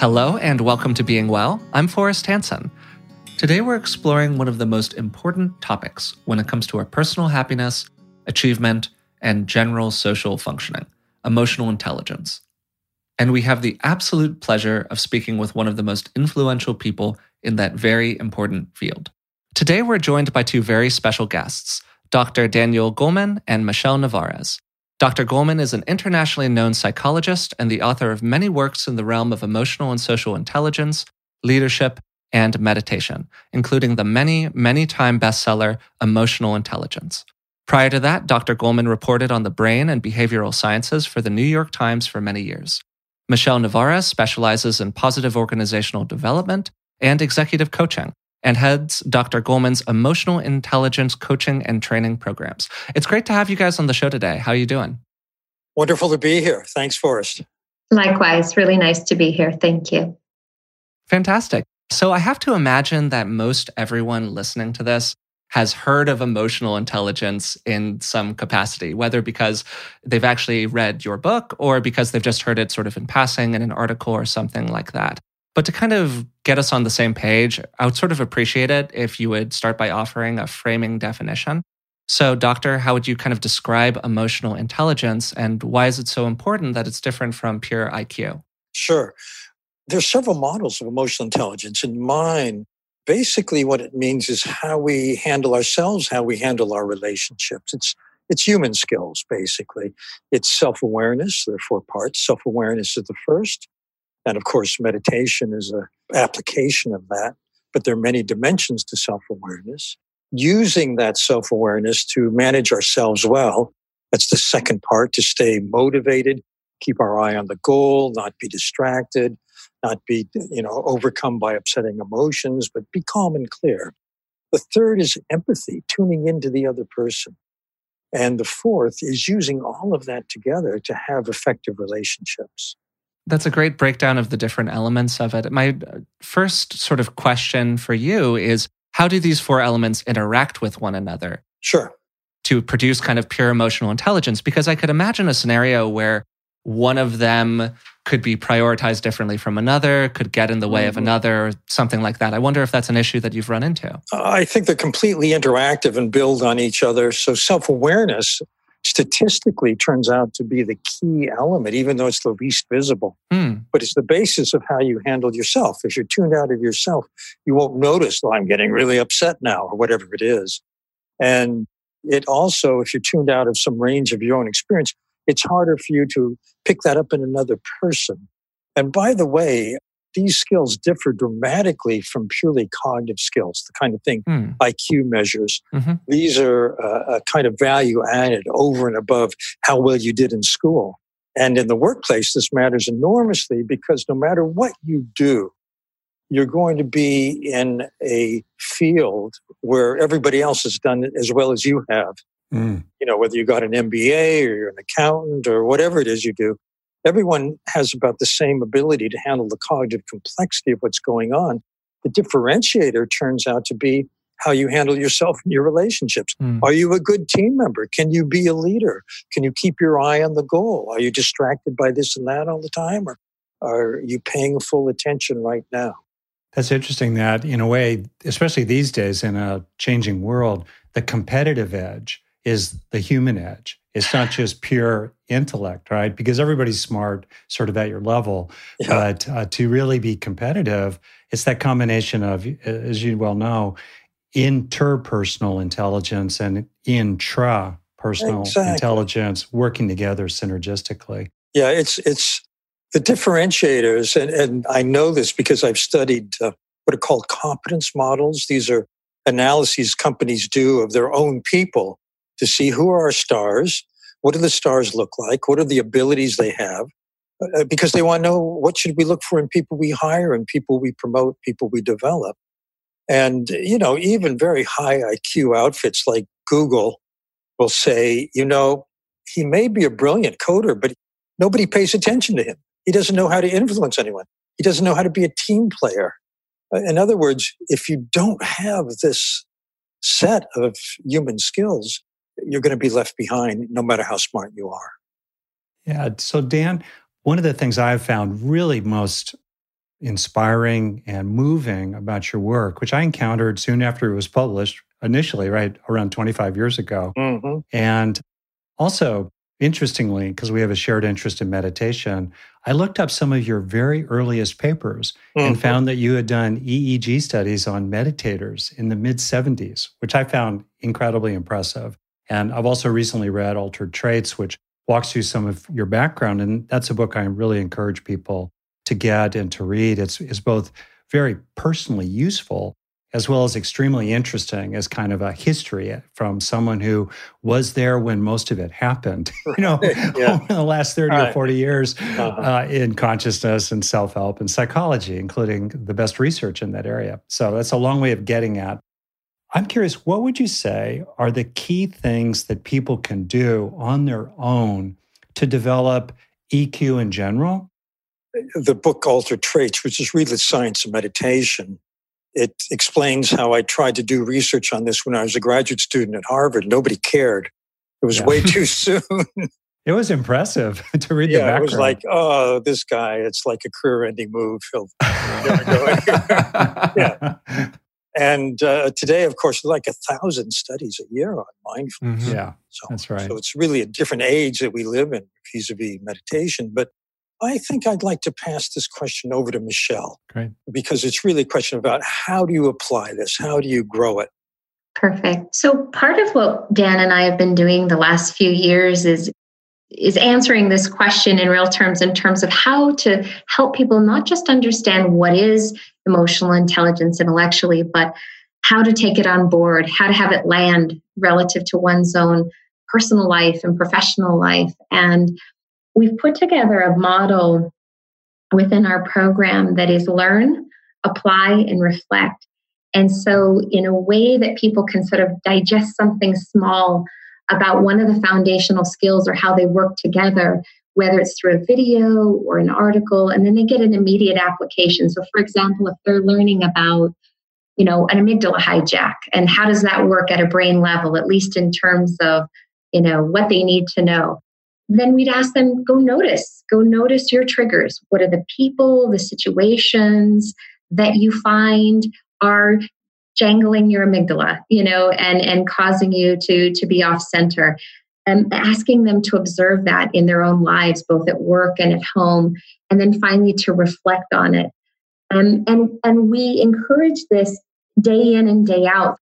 Hello, and welcome to Being Well. I'm Forrest Hanson. Today, we're exploring one of the most important topics when it comes to our personal happiness, achievement, and general social functioning emotional intelligence. And we have the absolute pleasure of speaking with one of the most influential people in that very important field. Today, we're joined by two very special guests, Dr. Daniel Goleman and Michele Nevarez. Dr. Goleman is an internationally known psychologist and the author of many works in the realm of emotional and social intelligence, leadership, and meditation, including the many, many time bestseller Emotional Intelligence. Prior to that, Dr. Goleman reported on the brain and behavioral sciences for the New York Times for many years. Michele Nevarez specializes in positive organizational development and executive coaching, and heads Dr. Goleman's emotional intelligence coaching and training programs. It's great to have you guys on the show today. How are you doing? Wonderful to be here. Thanks, Forrest. Likewise, really nice to be here. Thank you. Fantastic. So I have to imagine that most everyone listening to this has heard of emotional intelligence in some capacity, whether because they've actually read your book or because they've just heard it sort of in passing in an article or something like that. But to kind of get us on the same page, I would sort of appreciate it if you would start by offering a framing definition. So, doctor, how would you kind of describe emotional intelligence and why is it so important that it's different from pure IQ? Sure. There's several models of emotional intelligence. In mine, basically what it means is how we handle ourselves, how we handle our relationships. It's it's human skills, basically. It's self-awareness. There are four parts. Self-awareness is the first. And of course, meditation is an application of that, but there are many dimensions to self awareness. Using that self awareness to manage ourselves well, that's the second part to stay motivated, keep our eye on the goal, not be distracted, not be you know overcome by upsetting emotions, but be calm and clear. The third is empathy, tuning into the other person. And the fourth is using all of that together to have effective relationships. That's a great breakdown of the different elements of it. My uh, first sort of question for you is how do these four elements interact with one another? Sure. To produce kind of pure emotional intelligence? Because I could imagine a scenario where one of them could be prioritized differently from another, could get in the way mm-hmm. of another, or something like that. I wonder if that's an issue that you've run into. I think they're completely interactive and build on each other. So self awareness statistically turns out to be the key element, even though it's the least visible. Mm. But it's the basis of how you handle yourself. If you're tuned out of yourself, you won't notice, well, I'm getting really upset now, or whatever it is. And it also, if you're tuned out of some range of your own experience, it's harder for you to pick that up in another person. And by the way, these skills differ dramatically from purely cognitive skills, the kind of thing mm. IQ measures. Mm-hmm. These are uh, a kind of value added over and above how well you did in school. And in the workplace, this matters enormously because no matter what you do, you're going to be in a field where everybody else has done it as well as you have. Mm. You know, whether you got an MBA or you're an accountant or whatever it is you do, everyone has about the same ability to handle the cognitive complexity of what's going on. The differentiator turns out to be how you handle yourself in your relationships. Mm. Are you a good team member? Can you be a leader? Can you keep your eye on the goal? Are you distracted by this and that all the time? Or are you paying full attention right now? That's interesting that, in a way, especially these days in a changing world, the competitive edge is the human edge. It's not just pure intellect, right? Because everybody's smart, sort of at your level. Yeah. But uh, to really be competitive, it's that combination of, as you well know, interpersonal intelligence and intrapersonal exactly. intelligence working together synergistically. Yeah, it's it's the differentiators, and, and I know this because I've studied uh, what are called competence models. These are analyses companies do of their own people to see who are our stars, what do the stars look like, what are the abilities they have, uh, uh, because they want to know what should we look for in people we hire and people we promote, people we develop. And, you know, even very high IQ outfits like Google will say, you know, he may be a brilliant coder, but nobody pays attention to him. He doesn't know how to influence anyone. He doesn't know how to be a team player. Uh, in other words, if you don't have this set of human skills, you're going to be left behind no matter how smart you are. Yeah. So, Dan, one of the things I've found really most inspiring and moving about your work, which I encountered soon after it was published, initially, right around 25 years ago. Mm-hmm. And also, interestingly, because we have a shared interest in meditation, I looked up some of your very earliest papers mm-hmm. and found that you had done EEG studies on meditators in the mid 70s, which I found incredibly impressive. And I've also recently read Altered Traits, which walks through some of your background. And that's a book I really encourage people to get and to read. It's, it's both very personally useful as well as extremely interesting as kind of a history from someone who was there when most of it happened, you know, yeah. in the last 30 right. or 40 years uh-huh. uh, in consciousness and self help and psychology, including the best research in that area. So that's a long way of getting at I'm curious, what would you say are the key things that people can do on their own to develop EQ in general? The book Altered Traits, which is really the science of meditation, it explains how I tried to do research on this when I was a graduate student at Harvard. Nobody cared. It was yeah. way too soon. It was impressive to read yeah, the background. It was like, oh, this guy, it's like a career ending move. He'll never go anywhere. yeah. And uh, today, of course, like a thousand studies a year on mindfulness. Mm-hmm. Yeah, so, that's right. So it's really a different age that we live in vis-a-vis meditation. But I think I'd like to pass this question over to Michele. Great. Because it's really a question about how do you apply this? How do you grow it? Perfect. So part of what Dan and I have been doing the last few years is is answering this question in real terms in terms of how to help people not just understand what is emotional intelligence intellectually but how to take it on board how to have it land relative to one's own personal life and professional life. And we've put together a model within our program that is learn apply and reflect. And so in a way that people can sort of digest something small about one of the foundational skills or how they work together, whether it's through a video or an article, and then they get an immediate application. So, for example, if they're learning about you know an amygdala hijack and how does that work at a brain level at least in terms of you know what they need to know then we'd ask them go notice go notice your triggers what are the people the situations that you find are jangling your amygdala, you know, and and causing you to to be off center. And asking them to observe that in their own lives, both at work and at home, and then finally to reflect on it. Um, and and we encourage this day in and day out.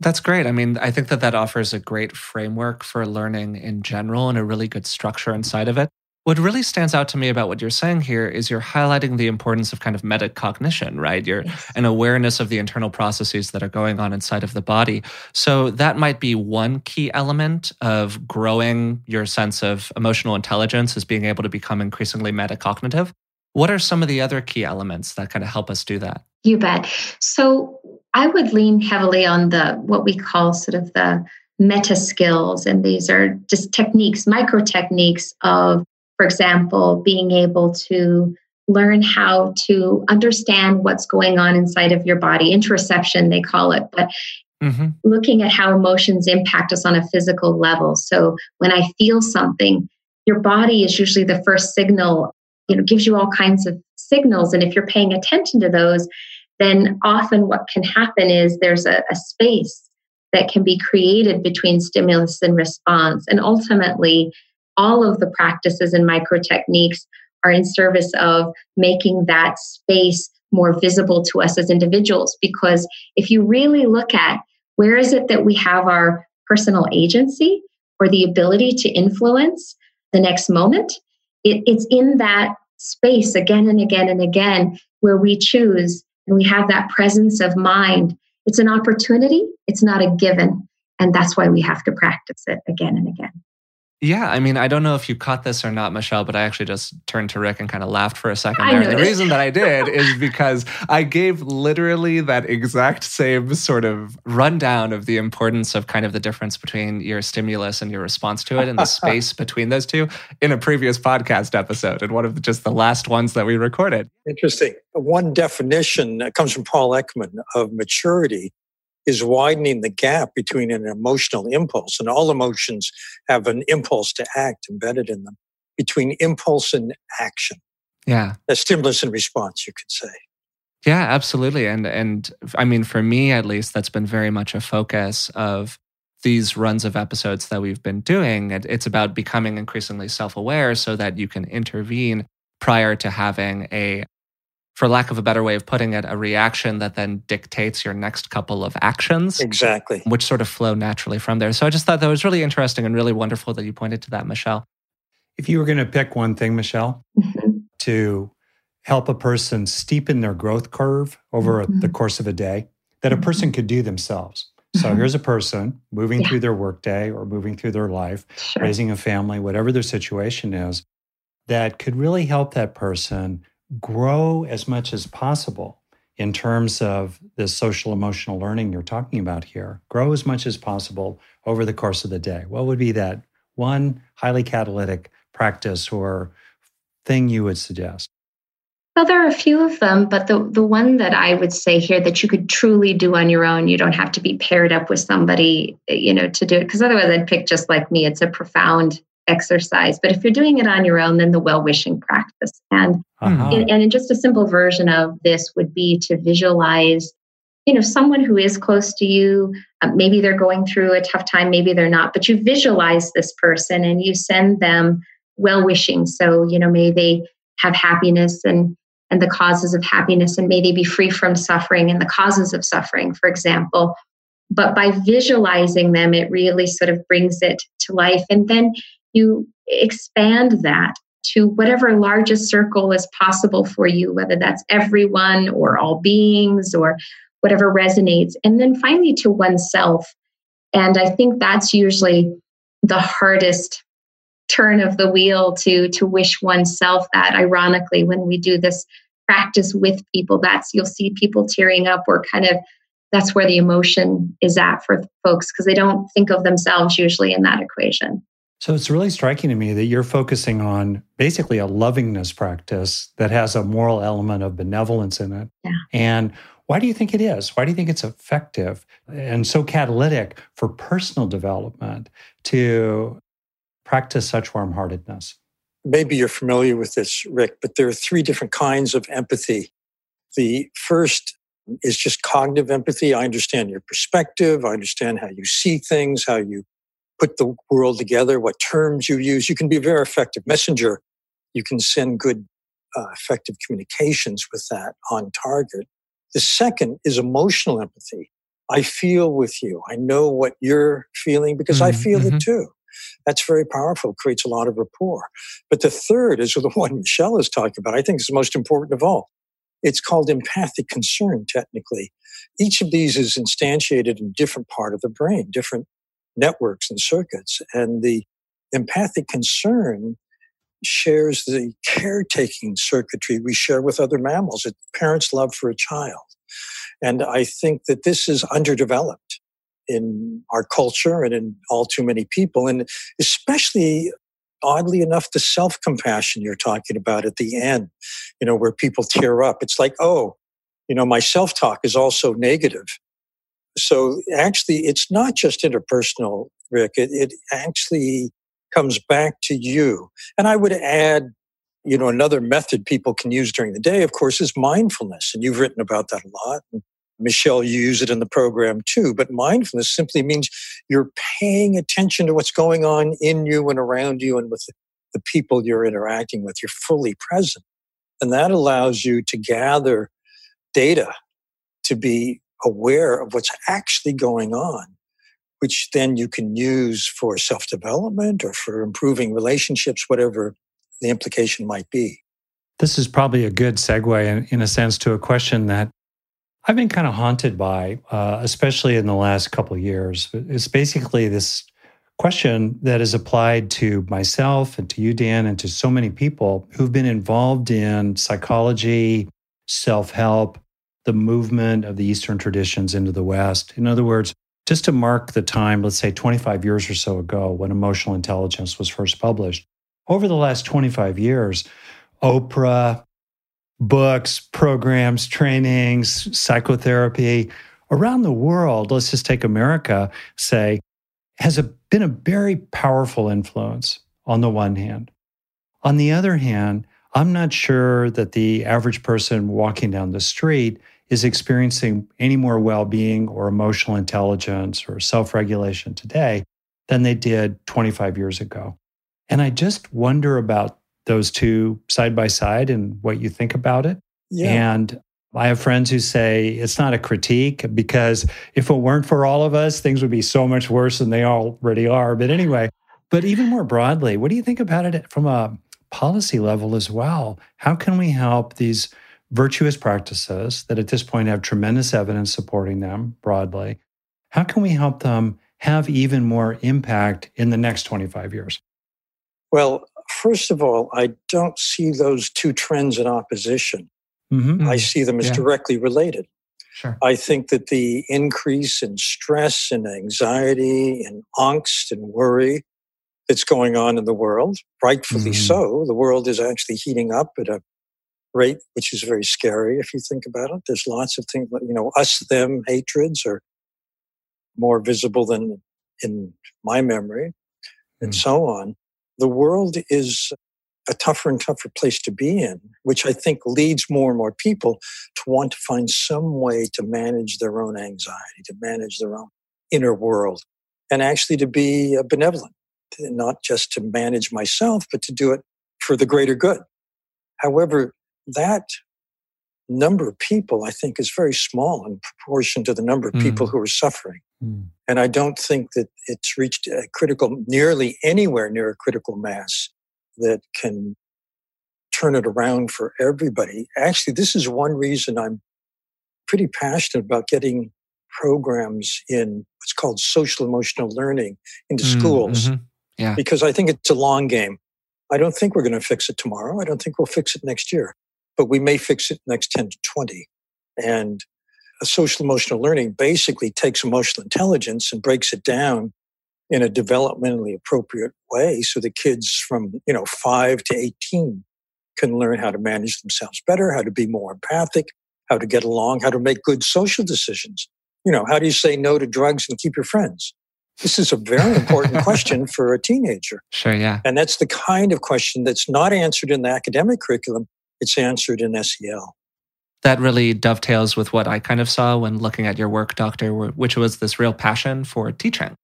That's great. I mean, I think that that offers a great framework for learning in general and a really good structure inside of it. What really stands out to me about what you're saying here is you're highlighting the importance of kind of metacognition, right? You're yes. an awareness of the internal processes that are going on inside of the body. So that might be one key element of growing your sense of emotional intelligence is being able to become increasingly metacognitive. What are some of the other key elements that kind of help us do that? You bet. So I would lean heavily on the what we call sort of the meta skills and these are just techniques micro techniques of for example, being able to learn how to understand what's going on inside of your body, interoception, they call it, but mm-hmm. looking at how emotions impact us on a physical level. So when I feel something, your body is usually the first signal, you know, gives you all kinds of signals. And if you're paying attention to those, then often what can happen is there's a, a space that can be created between stimulus and response. And ultimately, all of the practices and micro techniques are in service of making that space more visible to us as individuals. Because if you really look at where is it that we have our personal agency or the ability to influence the next moment, it, it's in that space again and again and again where we choose and we have that presence of mind. It's an opportunity, it's not a given. And that's why we have to practice it again and again. Yeah, I mean, I don't know if you caught this or not, Michele, but I actually just turned to Rick and kind of laughed for a second there. And the reason that I did is because I gave literally that exact same sort of rundown of the importance of kind of the difference between your stimulus and your response to it and the space between those two in a previous podcast episode and one of the, just the last ones that we recorded. Interesting. One definition that comes from Paul Ekman of maturity is widening the gap between an emotional impulse, and all emotions have an impulse to act embedded in them, between impulse and action. Yeah. A stimulus and response, you could say. Yeah, absolutely. And and I mean for me at least that's been very much a focus of these runs of episodes that we've been doing. It's about becoming increasingly self-aware so that you can intervene prior to having a for lack of a better way of putting it, a reaction that then dictates your next couple of actions. Exactly. Which sort of flow naturally from there. So I just thought that was really interesting and really wonderful that you pointed to that, Michele. If you were going to pick one thing, Michele, mm-hmm. to help a person steepen their growth curve over mm-hmm. the course of a day, that a person mm-hmm. could do themselves. So mm-hmm. here's a person moving yeah. through their workday or moving through their life, sure. raising a family, whatever their situation is, that could really help that person grow as much as possible in terms of this social emotional learning you're talking about here. Grow as much as possible over the course of the day. What would be that one highly catalytic practice or thing you would suggest? Well, there are a few of them, but the, the one that I would say here that you could truly do on your own, you don't have to be paired up with somebody, you know, to do it. Because otherwise I'd pick just like me. It's a profound exercise. But if you're doing it on your own, then the well wishing practice. And, uh-huh. and, and just a simple version of this would be to visualize, you know, someone who is close to you. Uh, maybe they're going through a tough time, maybe they're not, but you visualize this person and you send them well wishing. So, you know, may they have happiness and and the causes of happiness and may they be free from suffering and the causes of suffering for example but by visualizing them it really sort of brings it to life and then you expand that to whatever largest circle is possible for you, whether that's everyone or all beings or whatever resonates. And then finally to oneself. And I think that's usually the hardest turn of the wheel to to wish oneself that ironically when we do this practice with people that's you'll see people tearing up or kind of that's where the emotion is at for folks because they don't think of themselves usually in that equation so it's really striking to me that you're focusing on basically a lovingness practice that has a moral element of benevolence in it. Yeah. And why do you think it is? Why do you think it's effective and so catalytic for personal development to practice such warm heartedness? Maybe you're familiar with this, Rick, but there are three different kinds of empathy. The first is just cognitive empathy. I understand your perspective. I understand how you see things, how you put the world together, what terms you use. You can be a very effective messenger. You can send good, uh, effective communications with that on target. The second is emotional empathy. I feel with you. I know what you're feeling because mm-hmm. I feel mm-hmm. it too. That's very powerful, creates a lot of rapport. But the third is the one Michele is talking about. I think is the most important of all. It's called empathic concern, technically. Each of these is instantiated in a different part of the brain, different networks and circuits. And the empathic concern shares the caretaking circuitry we share with other mammals, it, parents' love for a child. And I think that this is underdeveloped in our culture and in all too many people, and especially oddly enough, the self compassion you're talking about at the end, you know, where people tear up. It's like, oh, you know, my self talk is also negative. So actually, it's not just interpersonal, Rick. It, it actually comes back to you. And I would add, you know, another method people can use during the day, of course, is mindfulness. And you've written about that a lot. And Michele, you use it in the program too. But mindfulness simply means you're paying attention to what's going on in you and around you and with the people you're interacting with. You're fully present. And that allows you to gather data to be aware of what's actually going on, which then you can use for self development or for improving relationships, whatever the implication might be. This is probably a good segue, in, in a sense, to a question that I've been kind of haunted by, uh, especially in the last couple of years. It's basically this question that is applied to myself and to you, Dan, and to so many people who've been involved in psychology, self help, the movement of the Eastern traditions into the West. In other words, just to mark the time, let's say 25 years or so ago, when emotional intelligence was first published, over the last 25 years, Oprah, books, programs, trainings, psychotherapy around the world, let's just take America, say, has a, been a very powerful influence on the one hand. On the other hand, I'm not sure that the average person walking down the street is experiencing any more well being or emotional intelligence or self regulation today than they did 25 years ago. And I just wonder about those two side by side and what you think about it. Yeah. And I have friends who say it's not a critique because if it weren't for all of us, things would be so much worse than they already are. But anyway, but even more broadly, what do you think about it from a policy level as well? How can we help these virtuous practices that at this point have tremendous evidence supporting them broadly? How can we help them have even more impact in the next 25 years? Well, first of all, I don't see those two trends in opposition. Mm-hmm. I see them as yeah. directly related. Sure. I think that the increase in stress and anxiety and angst and worry that's going on in the world, rightfully mm-hmm. so, the world is actually heating up at a rate which is very scary if you think about it. There's lots of things, you know, us them hatreds are more visible than in my memory, and mm. so on. The world is a tougher and tougher place to be in, which I think leads more and more people to want to find some way to manage their own anxiety, to manage their own inner world, and actually to be uh, benevolent, not just to manage myself, but to do it for the greater good. However, that number of people, I think, is very small in proportion to the number of mm. people who are suffering. Mm. And I don't think that it's reached a critical, nearly anywhere near a critical mass that can turn it around for everybody. Actually, this is one reason I'm pretty passionate about getting programs in what's called social emotional learning into mm, schools. Mm-hmm. Yeah. Because I think it's a long game. I don't think we're going to fix it tomorrow. I don't think we'll fix it next year, but we may fix it next 10 to 20. And a social emotional learning basically takes emotional intelligence and breaks it down in a developmentally appropriate way so the kids from you know 5 to 18 can learn how to manage themselves better how to be more empathic how to get along how to make good social decisions. You know how do you say no to drugs and keep your friends? This is a very important question for a teenager. Sure yeah. And that's the kind of question that's not answered in the academic curriculum it's answered in sel that really dovetails with what I kind of saw when looking at your work, Doctor, which was this real passion for teaching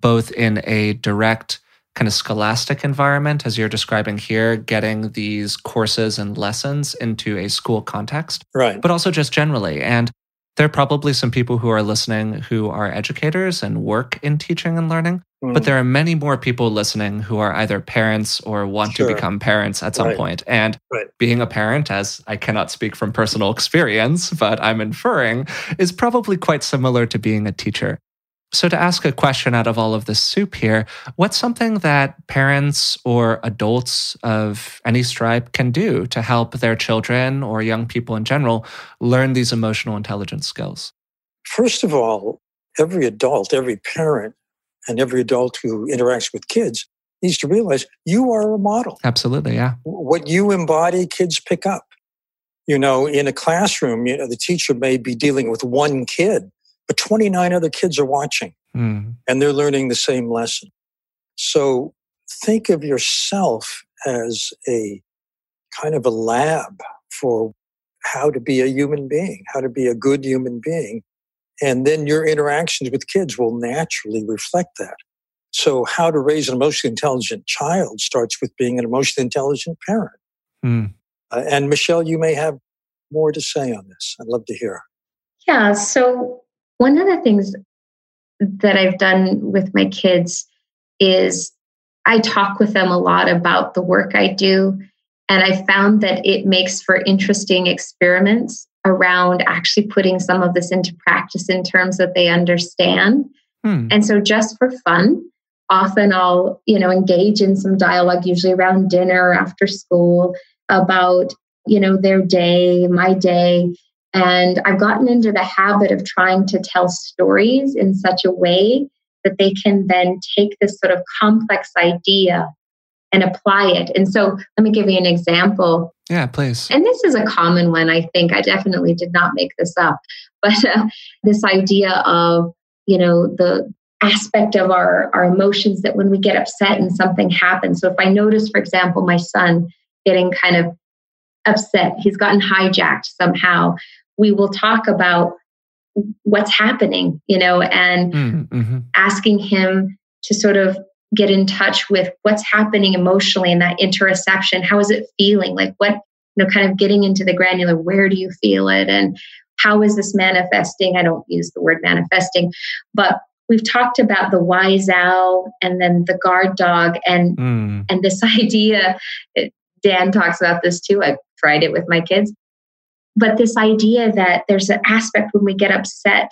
both in a direct kind of scholastic environment, as you're describing here, getting these courses and lessons into a school context, right? But also just generally. And there are probably some people who are listening who are educators and work in teaching and learning. Mm-hmm. But there are many more people listening who are either parents or want sure. to become parents at some right. point. And right. being a parent, as I cannot speak from personal experience, but I'm inferring, is probably quite similar to being a teacher. So, to ask a question out of all of this soup here, what's something that parents or adults of any stripe can do to help their children or young people in general learn these emotional intelligence skills? First of all, every adult, every parent, and every adult who interacts with kids needs to realize you are a model. Absolutely, yeah. What you embody, kids pick up. You know, in a classroom, you know, the teacher may be dealing with one kid but 29 other kids are watching mm. and they're learning the same lesson. So think of yourself as a kind of a lab for how to be a human being, how to be a good human being. And then your interactions with kids will naturally reflect that. So, how to raise an emotionally intelligent child starts with being an emotionally intelligent parent. Mm. Uh, and Michele, you may have more to say on this. I'd love to hear. Yeah. So, one of the things that I've done with my kids is I talk with them a lot about the work I do. And I found that it makes for interesting experiments around actually putting some of this into practice in terms that they understand. Hmm. And so, just for fun, often I'll, you know, engage in some dialogue, usually around dinner after school, about, you know, their day, my day, and I've gotten into the habit of trying to tell stories in such a way that they can then take this sort of complex idea and apply it. And so let me give you an example. Yeah, please. And this is a common one, I think. I definitely did not make this up. But uh, this idea of, you know, the aspect of our, our emotions that when we get upset and something happens. So if I notice, for example, my son getting kind of upset, he's gotten hijacked somehow, we will talk about what's happening, you know, and mm, mm-hmm. asking him to sort of get in touch with what's happening emotionally in that interoception. How is it feeling? Like what, you know, kind of getting into the granular, where do you feel it? And how is this manifesting? I don't use the word manifesting, but we've talked about the wise owl and then the guard dog and mm. and this idea dan talks about this too I've tried it with my kids but this idea that there's an aspect when we get upset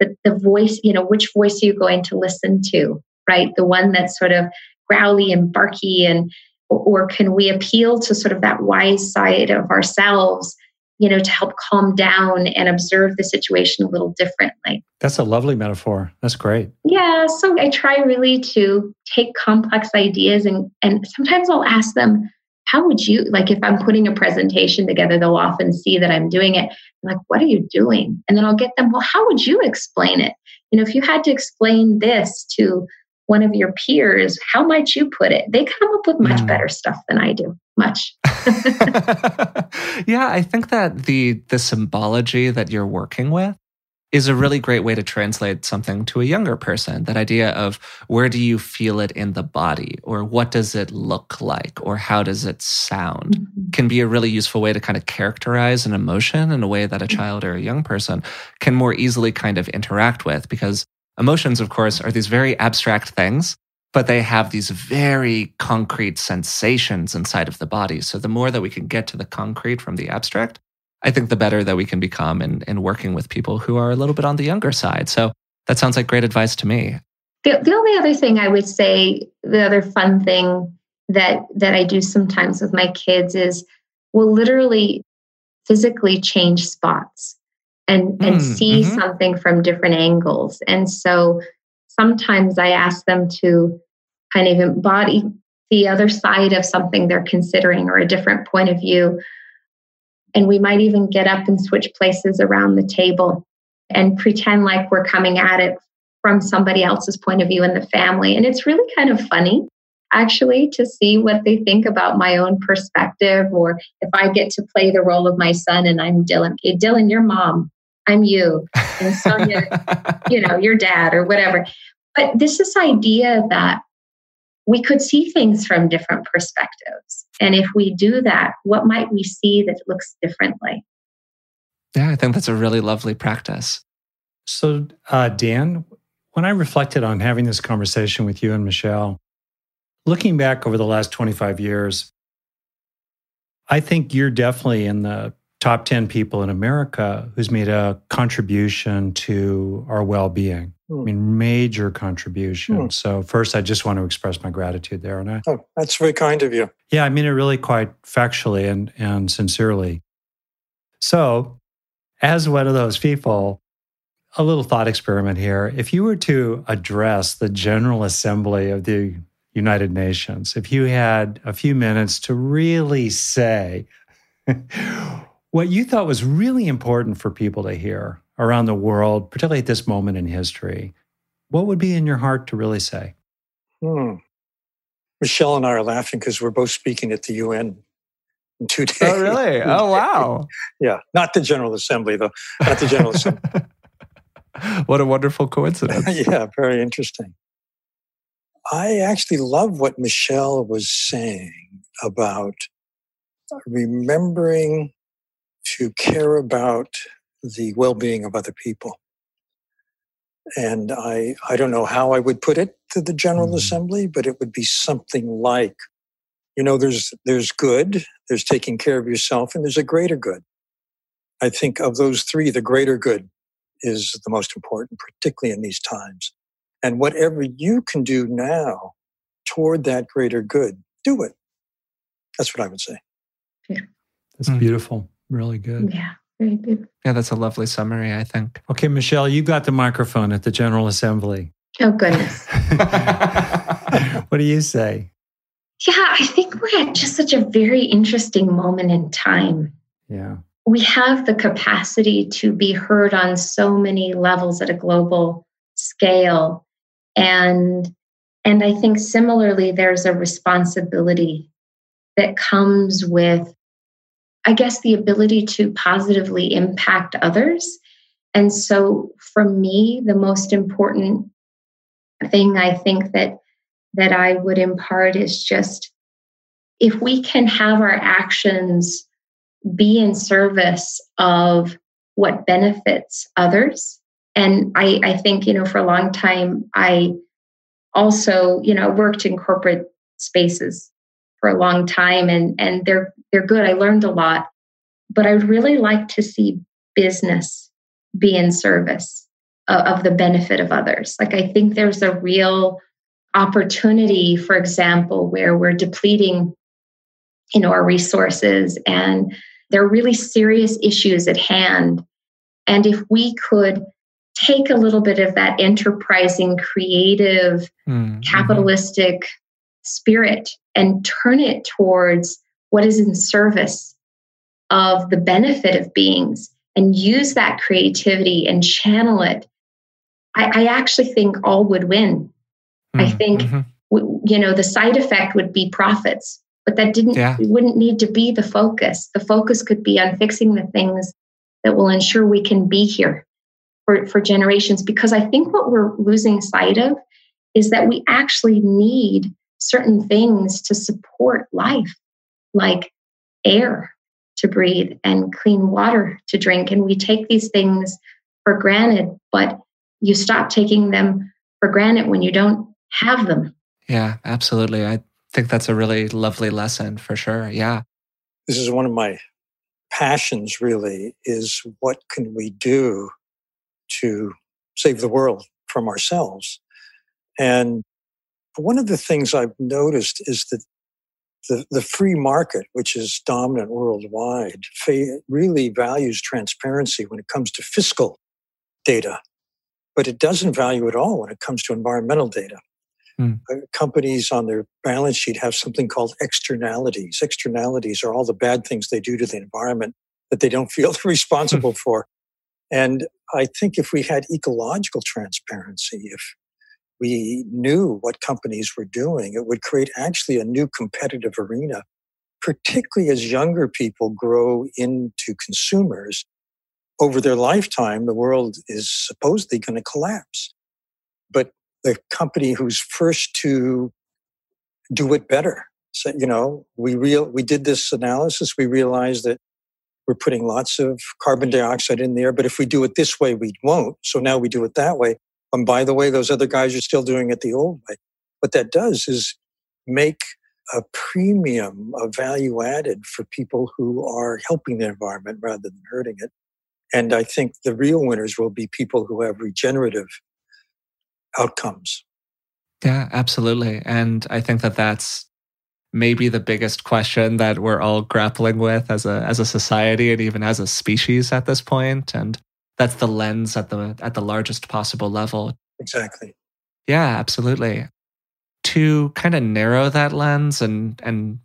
that the voice you know which voice are you going to listen to right the one that's sort of growly and barky and or can we appeal to sort of that wise side of ourselves you know, to help calm down and observe the situation a little differently. That's a lovely metaphor. That's great. Yeah. So I try really to take complex ideas and and sometimes I'll ask them, how would you like if I'm putting a presentation together, they'll often see that I'm doing it. I'm like, what are you doing? And then I'll get them, well, how would you explain it? You know, if you had to explain this to one of your peers, how might you put it? They come up with much mm. better stuff than I do. Much. yeah, I think that the the symbology that you're working with is a really great way to translate something to a younger person. That idea of where do you feel it in the body, or what does it look like, or how does it sound, mm-hmm. can be a really useful way to kind of characterize an emotion in a way that a mm-hmm. child or a young person can more easily kind of interact with. Because Emotions, of course, are these very abstract things, but they have these very concrete sensations inside of the body. So the more that we can get to the concrete from the abstract, I think the better that we can become in, in working with people who are a little bit on the younger side. So that sounds like great advice to me. The, the only other thing I would say, the other fun thing that that I do sometimes with my kids is we'll literally physically change spots and and mm, see mm-hmm. something from different angles and so sometimes i ask them to kind of embody the other side of something they're considering or a different point of view and we might even get up and switch places around the table and pretend like we're coming at it from somebody else's point of view in the family. And it's really kind of funny actually to see what they think about my own perspective or if i get to play the role of my son and i'm dylan. Okay dylan your mom. I'm you, and Sonia, you know, your dad or whatever. But this this idea that we could see things from different perspectives. And if we do that, what might we see that looks differently? Yeah, I think that's a really lovely practice. So, uh, Dan, when I reflected on having this conversation with you and Michele, looking back over the last 25 years, I think you're definitely in the top 10 people in America who's made a contribution to our well being. Mm. I hmm. mean, major contribution. Mm. So, first, I just want to express my gratitude there. And I, oh, that's very kind of you. Yeah, I mean it really quite factually and, and sincerely. So, as one of those people, a little thought experiment here. If you were to address the General Assembly of the United Nations, if you had a few minutes to really say, what you thought was really important for people to hear around the world, particularly at this moment in history, what would be in your heart to really say? Hmm. Michele and I are laughing because we're both speaking at the UN in two days. Oh, really? Oh, wow. yeah. Not the General Assembly, though. Not the General Assembly. what a wonderful coincidence. yeah, very interesting. I actually love what Michele was saying about remembering to care about the well-being of other people and i i don't know how i would put it to the general mm-hmm. assembly but it would be something like you know there's there's good there's taking care of yourself and there's a greater good i think of those three the greater good is the most important particularly in these times and whatever you can do now toward that greater good do it that's what i would say yeah. that's mm-hmm. beautiful Really good. Yeah. Very good. Yeah, that's a lovely summary, I think. Okay, Michele, you got the microphone at the General Assembly. Oh, goodness. what do you say? Yeah, I think we're at just such a very interesting moment in time. Yeah. We have the capacity to be heard on so many levels at a global scale. And and I think similarly there's a responsibility that comes with, I guess, the ability to positively impact others. And so for me, the most important thing I think that that I would impart is just if we can have our actions be in service of what benefits others. And I, I think, you know, for a long time, I also, you know, worked in corporate spaces for a long time and, and they're, they're good. I learned a lot, but I would really like to see business be in service of, of the benefit of others. Like, I think there's a real opportunity, for example, where we're depleting, you know, our resources and there are really serious issues at hand. And if we could take a little bit of that enterprising, creative, mm-hmm. capitalistic spirit and turn it towards what is in service of the benefit of beings and use that creativity and channel it, I, I actually think all would win. Mm-hmm. I think, mm-hmm. you know, the side effect would be profits but that didn't yeah. wouldn't need to be the focus the focus could be on fixing the things that will ensure we can be here for, for generations because i think what we're losing sight of is that we actually need certain things to support life like air to breathe and clean water to drink and we take these things for granted but you stop taking them for granted when you don't have them yeah absolutely i think that's a really lovely lesson for sure. Yeah. This is one of my passions really is what can we do to save the world from ourselves? And one of the things I've noticed is that the, the free market, which is dominant worldwide, really values transparency when it comes to fiscal data, but it doesn't value at all when it comes to environmental data. Mm. companies on their balance sheet have something called externalities. Externalities are all the bad things they do to the environment that they don't feel responsible for. And I think if we had ecological transparency, if we knew what companies were doing, it would create actually a new competitive arena, particularly as younger people grow into consumers. Over their lifetime, the world is supposedly going to collapse. But the company who's first to do it better. So, you know, we real we did this analysis. We realized that we're putting lots of carbon dioxide in there, but if we do it this way, we won't. So now we do it that way. And by the way, those other guys are still doing it the old way. What that does is make a premium of value added for people who are helping the environment rather than hurting it. And I think the real winners will be people who have regenerative outcomes. Yeah, absolutely. And I think that that's maybe the biggest question that we're all grappling with as a as a society and even as a species at this point and that's the lens at the at the largest possible level. Exactly. Yeah, absolutely. To kind of narrow that lens and and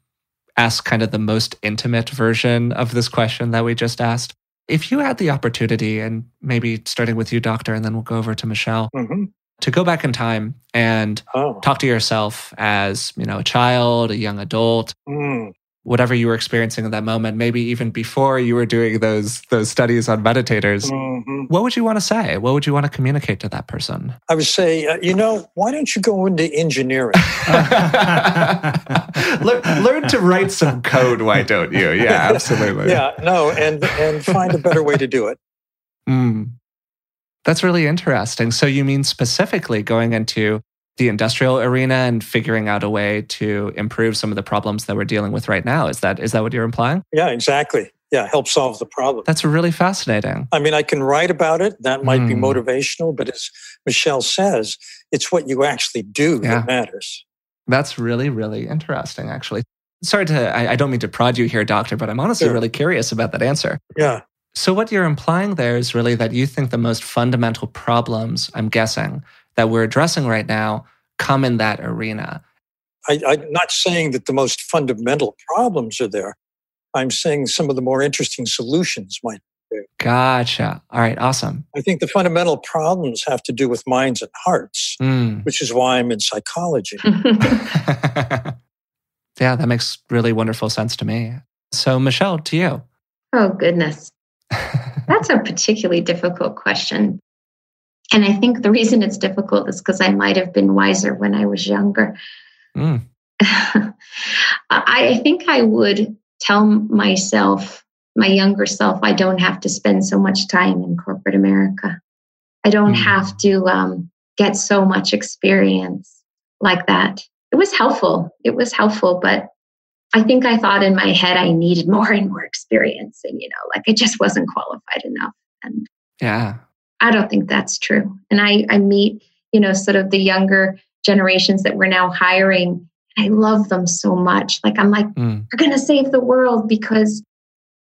ask kind of the most intimate version of this question that we just asked. If you had the opportunity, and maybe starting with you, Doctor, and then we'll go over to Michele, mm-hmm to go back in time and oh. talk to yourself as you know a child a young adult mm. Whatever you were experiencing in that moment maybe even before you were doing those those studies on meditators mm-hmm. what would you want to say what would you want to communicate to that person i would say uh, you know why don't you go into engineering learn, learn to write some code why don't you yeah absolutely yeah no and and find a better way to do it mm. That's really interesting. So you mean specifically going into the industrial arena and figuring out a way to improve some of the problems that we're dealing with right now. Is that is that what you're implying? Yeah, exactly. Yeah, help solve the problem. That's really fascinating. I mean, I can write about it. That might mm. be hmm. motivational, but as Michele says, it's what you actually do yeah. that matters. That's really, really interesting, actually. Sorry to, I, I don't mean to prod you here, doctor, but I'm honestly sure. really curious about that answer. Yeah. So, what you're implying there is really that you think the most fundamental problems, I'm guessing, that we're addressing right now come in that arena. I, I'm not saying that the most fundamental problems are there. I'm saying some of the more interesting solutions might be. Gotcha. All right, awesome. I think the fundamental problems have to do with minds and hearts, mm. which is why I'm in psychology. Yeah, that makes really wonderful sense to me. So, Michele, to you. Oh, goodness. That's a particularly difficult question. And I think the reason it's difficult is because I might have been wiser when I was younger. Mm. I think I would tell myself, my younger self, I don't have to spend so much time in corporate America. I don't mm. have to um, get so much experience like that. It was helpful. It was helpful, but I think I thought in my head I needed more and more experience, and you know, like I just wasn't qualified enough. And yeah, I don't think that's true. And I, I meet, you know, sort of the younger generations that we're now hiring. I love them so much. Like I'm like, mm. you're going to save the world because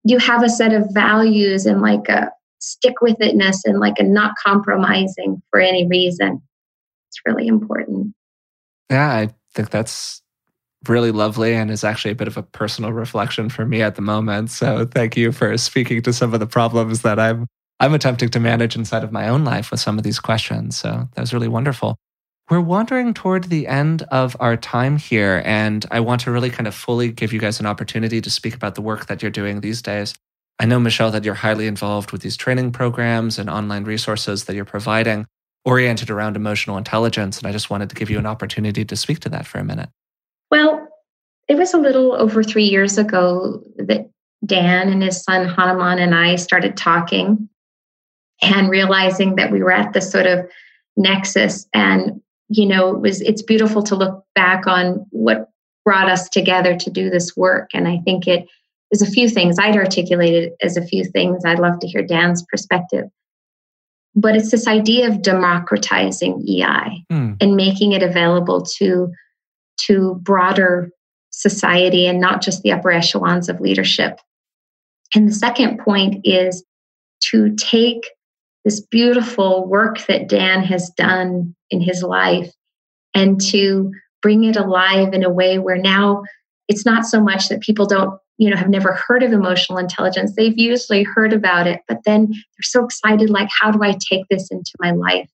you have a set of values and like a stick with itness and like a not compromising for any reason. It's really important. Yeah, I think that's really lovely and is actually a bit of a personal reflection for me at the moment. So thank you for speaking to some of the problems that I'm I'm attempting to manage inside of my own life with some of these questions. So that was really wonderful. We're wandering toward the end of our time here, and I want to really kind of fully give you guys an opportunity to speak about the work that you're doing these days. I know, Michele, that you're highly involved with these training programs and online resources that you're providing oriented around emotional intelligence. And I just wanted to give you an opportunity to speak to that for a minute. Well, it was a little over three years ago that Dan and his son Hanuman and I started talking and realizing that we were at this sort of nexus. And you know it was it's beautiful to look back on what brought us together to do this work. And i think it is a few things. I'd articulated as a few things. I'd love to hear dan's perspective. But it's this idea of democratizing ei mm. and making it available to to broader society and not just the upper echelons of leadership. And the second point is to take this beautiful work that Dan has done in his life and to bring it alive in a way where now it's not so much that people don't you know have never heard of emotional intelligence. They've usually heard about it but then they're so excited like how do i take this into my life?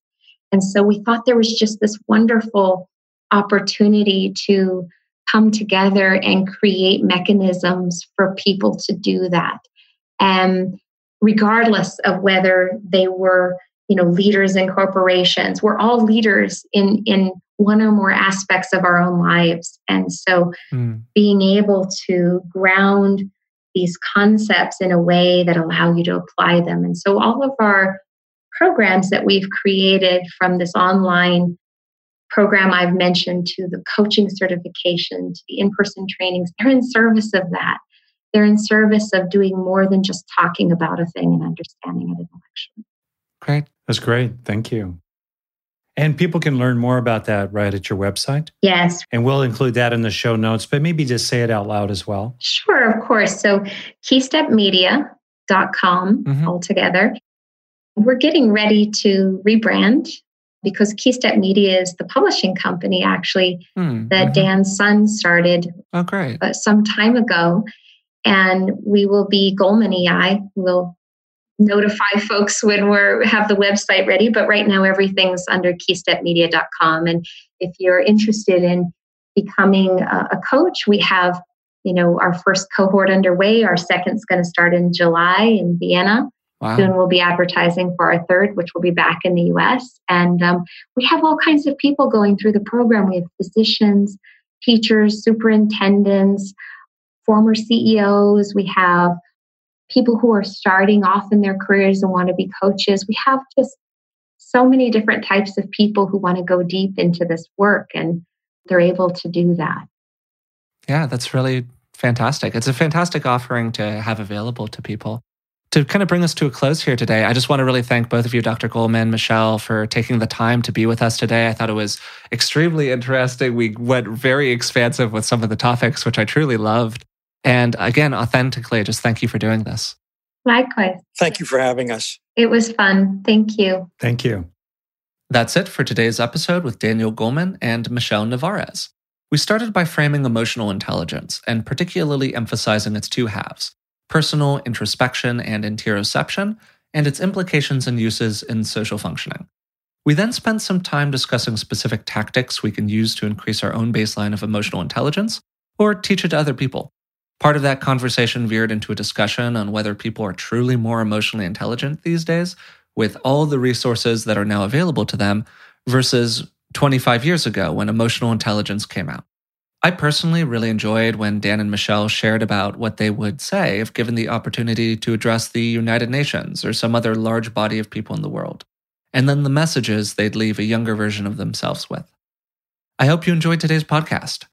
And so we thought there was just this wonderful opportunity to come together and create mechanisms for people to do that. And regardless of whether they were you know leaders in corporations. We're all leaders in in one or more aspects of our own lives. And so mm. being able to ground these concepts in a way that allow you to apply them. And so all of our programs that we've created from this online program I've mentioned to the coaching certification to the in-person trainings they're in service of that they're in service of doing more than just talking about a thing and understanding it intellectually. Great. That's great. Thank you. And people can learn more about that right at your website? Yes. And we'll include that in the show notes, but maybe just say it out loud as well. Sure, of course. So keystepmedia.com mm-hmm. altogether. We're getting ready to rebrand because Keystep Media is the publishing company actually mm-hmm. that Dan's son started oh, great. Uh, some time ago and we will be Goleman EI. We'll notify folks when we have the website ready, but right now everything's under keystepmedia.com. And if you're interested in becoming a, a coach, we have you know our first cohort underway. Our second's going to start in July in Vienna. Wow. Soon we'll be advertising for our third, which will be back in the US. And um, we have all kinds of people going through the program. We have physicians, teachers, superintendents, former CEOs, we have people who are starting off in their careers and want to be coaches. We have just so many different types of people who want to go deep into this work and they're able to do that. Yeah, that's really fantastic. It's a fantastic offering to have available to people. To kind of bring us to a close here today, I just want to really thank both of you, Dr. Goleman, Michele, for taking the time to be with us today. I thought it was extremely interesting. We went very expansive with some of the topics, which I truly loved. And again, authentically, just thank you for doing this. Likewise. Thank you for having us. It was fun. Thank you. Thank you. That's it for today's episode with Daniel Goleman and Michele Nevarez. We started by framing emotional intelligence and particularly emphasizing its two halves personal introspection and interoception, and its implications and uses in social functioning. We then spent some time discussing specific tactics we can use to increase our own baseline of emotional intelligence or teach it to other people. Part of that conversation veered into a discussion on whether people are truly more emotionally intelligent these days with all the resources that are now available to them versus 25 years ago when emotional intelligence came out. I personally really enjoyed when Dan and Michele shared about what they would say if given the opportunity to address the United Nations or some other large body of people in the world, and then the messages they'd leave a younger version of themselves with. I hope you enjoyed today's podcast.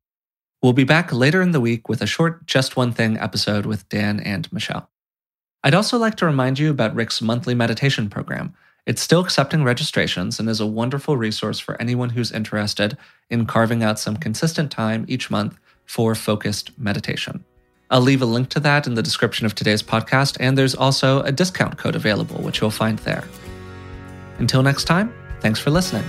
We'll be back later in the week with a short Just One Thing episode with Dan and Michele. I'd also like to remind you about Rick's monthly meditation program. It's still accepting registrations and is a wonderful resource for anyone who's interested in carving out some consistent time each month for focused meditation. I'll leave a link to that in the description of today's podcast, and there's also a discount code available, which you'll find there. Until next time, thanks for listening.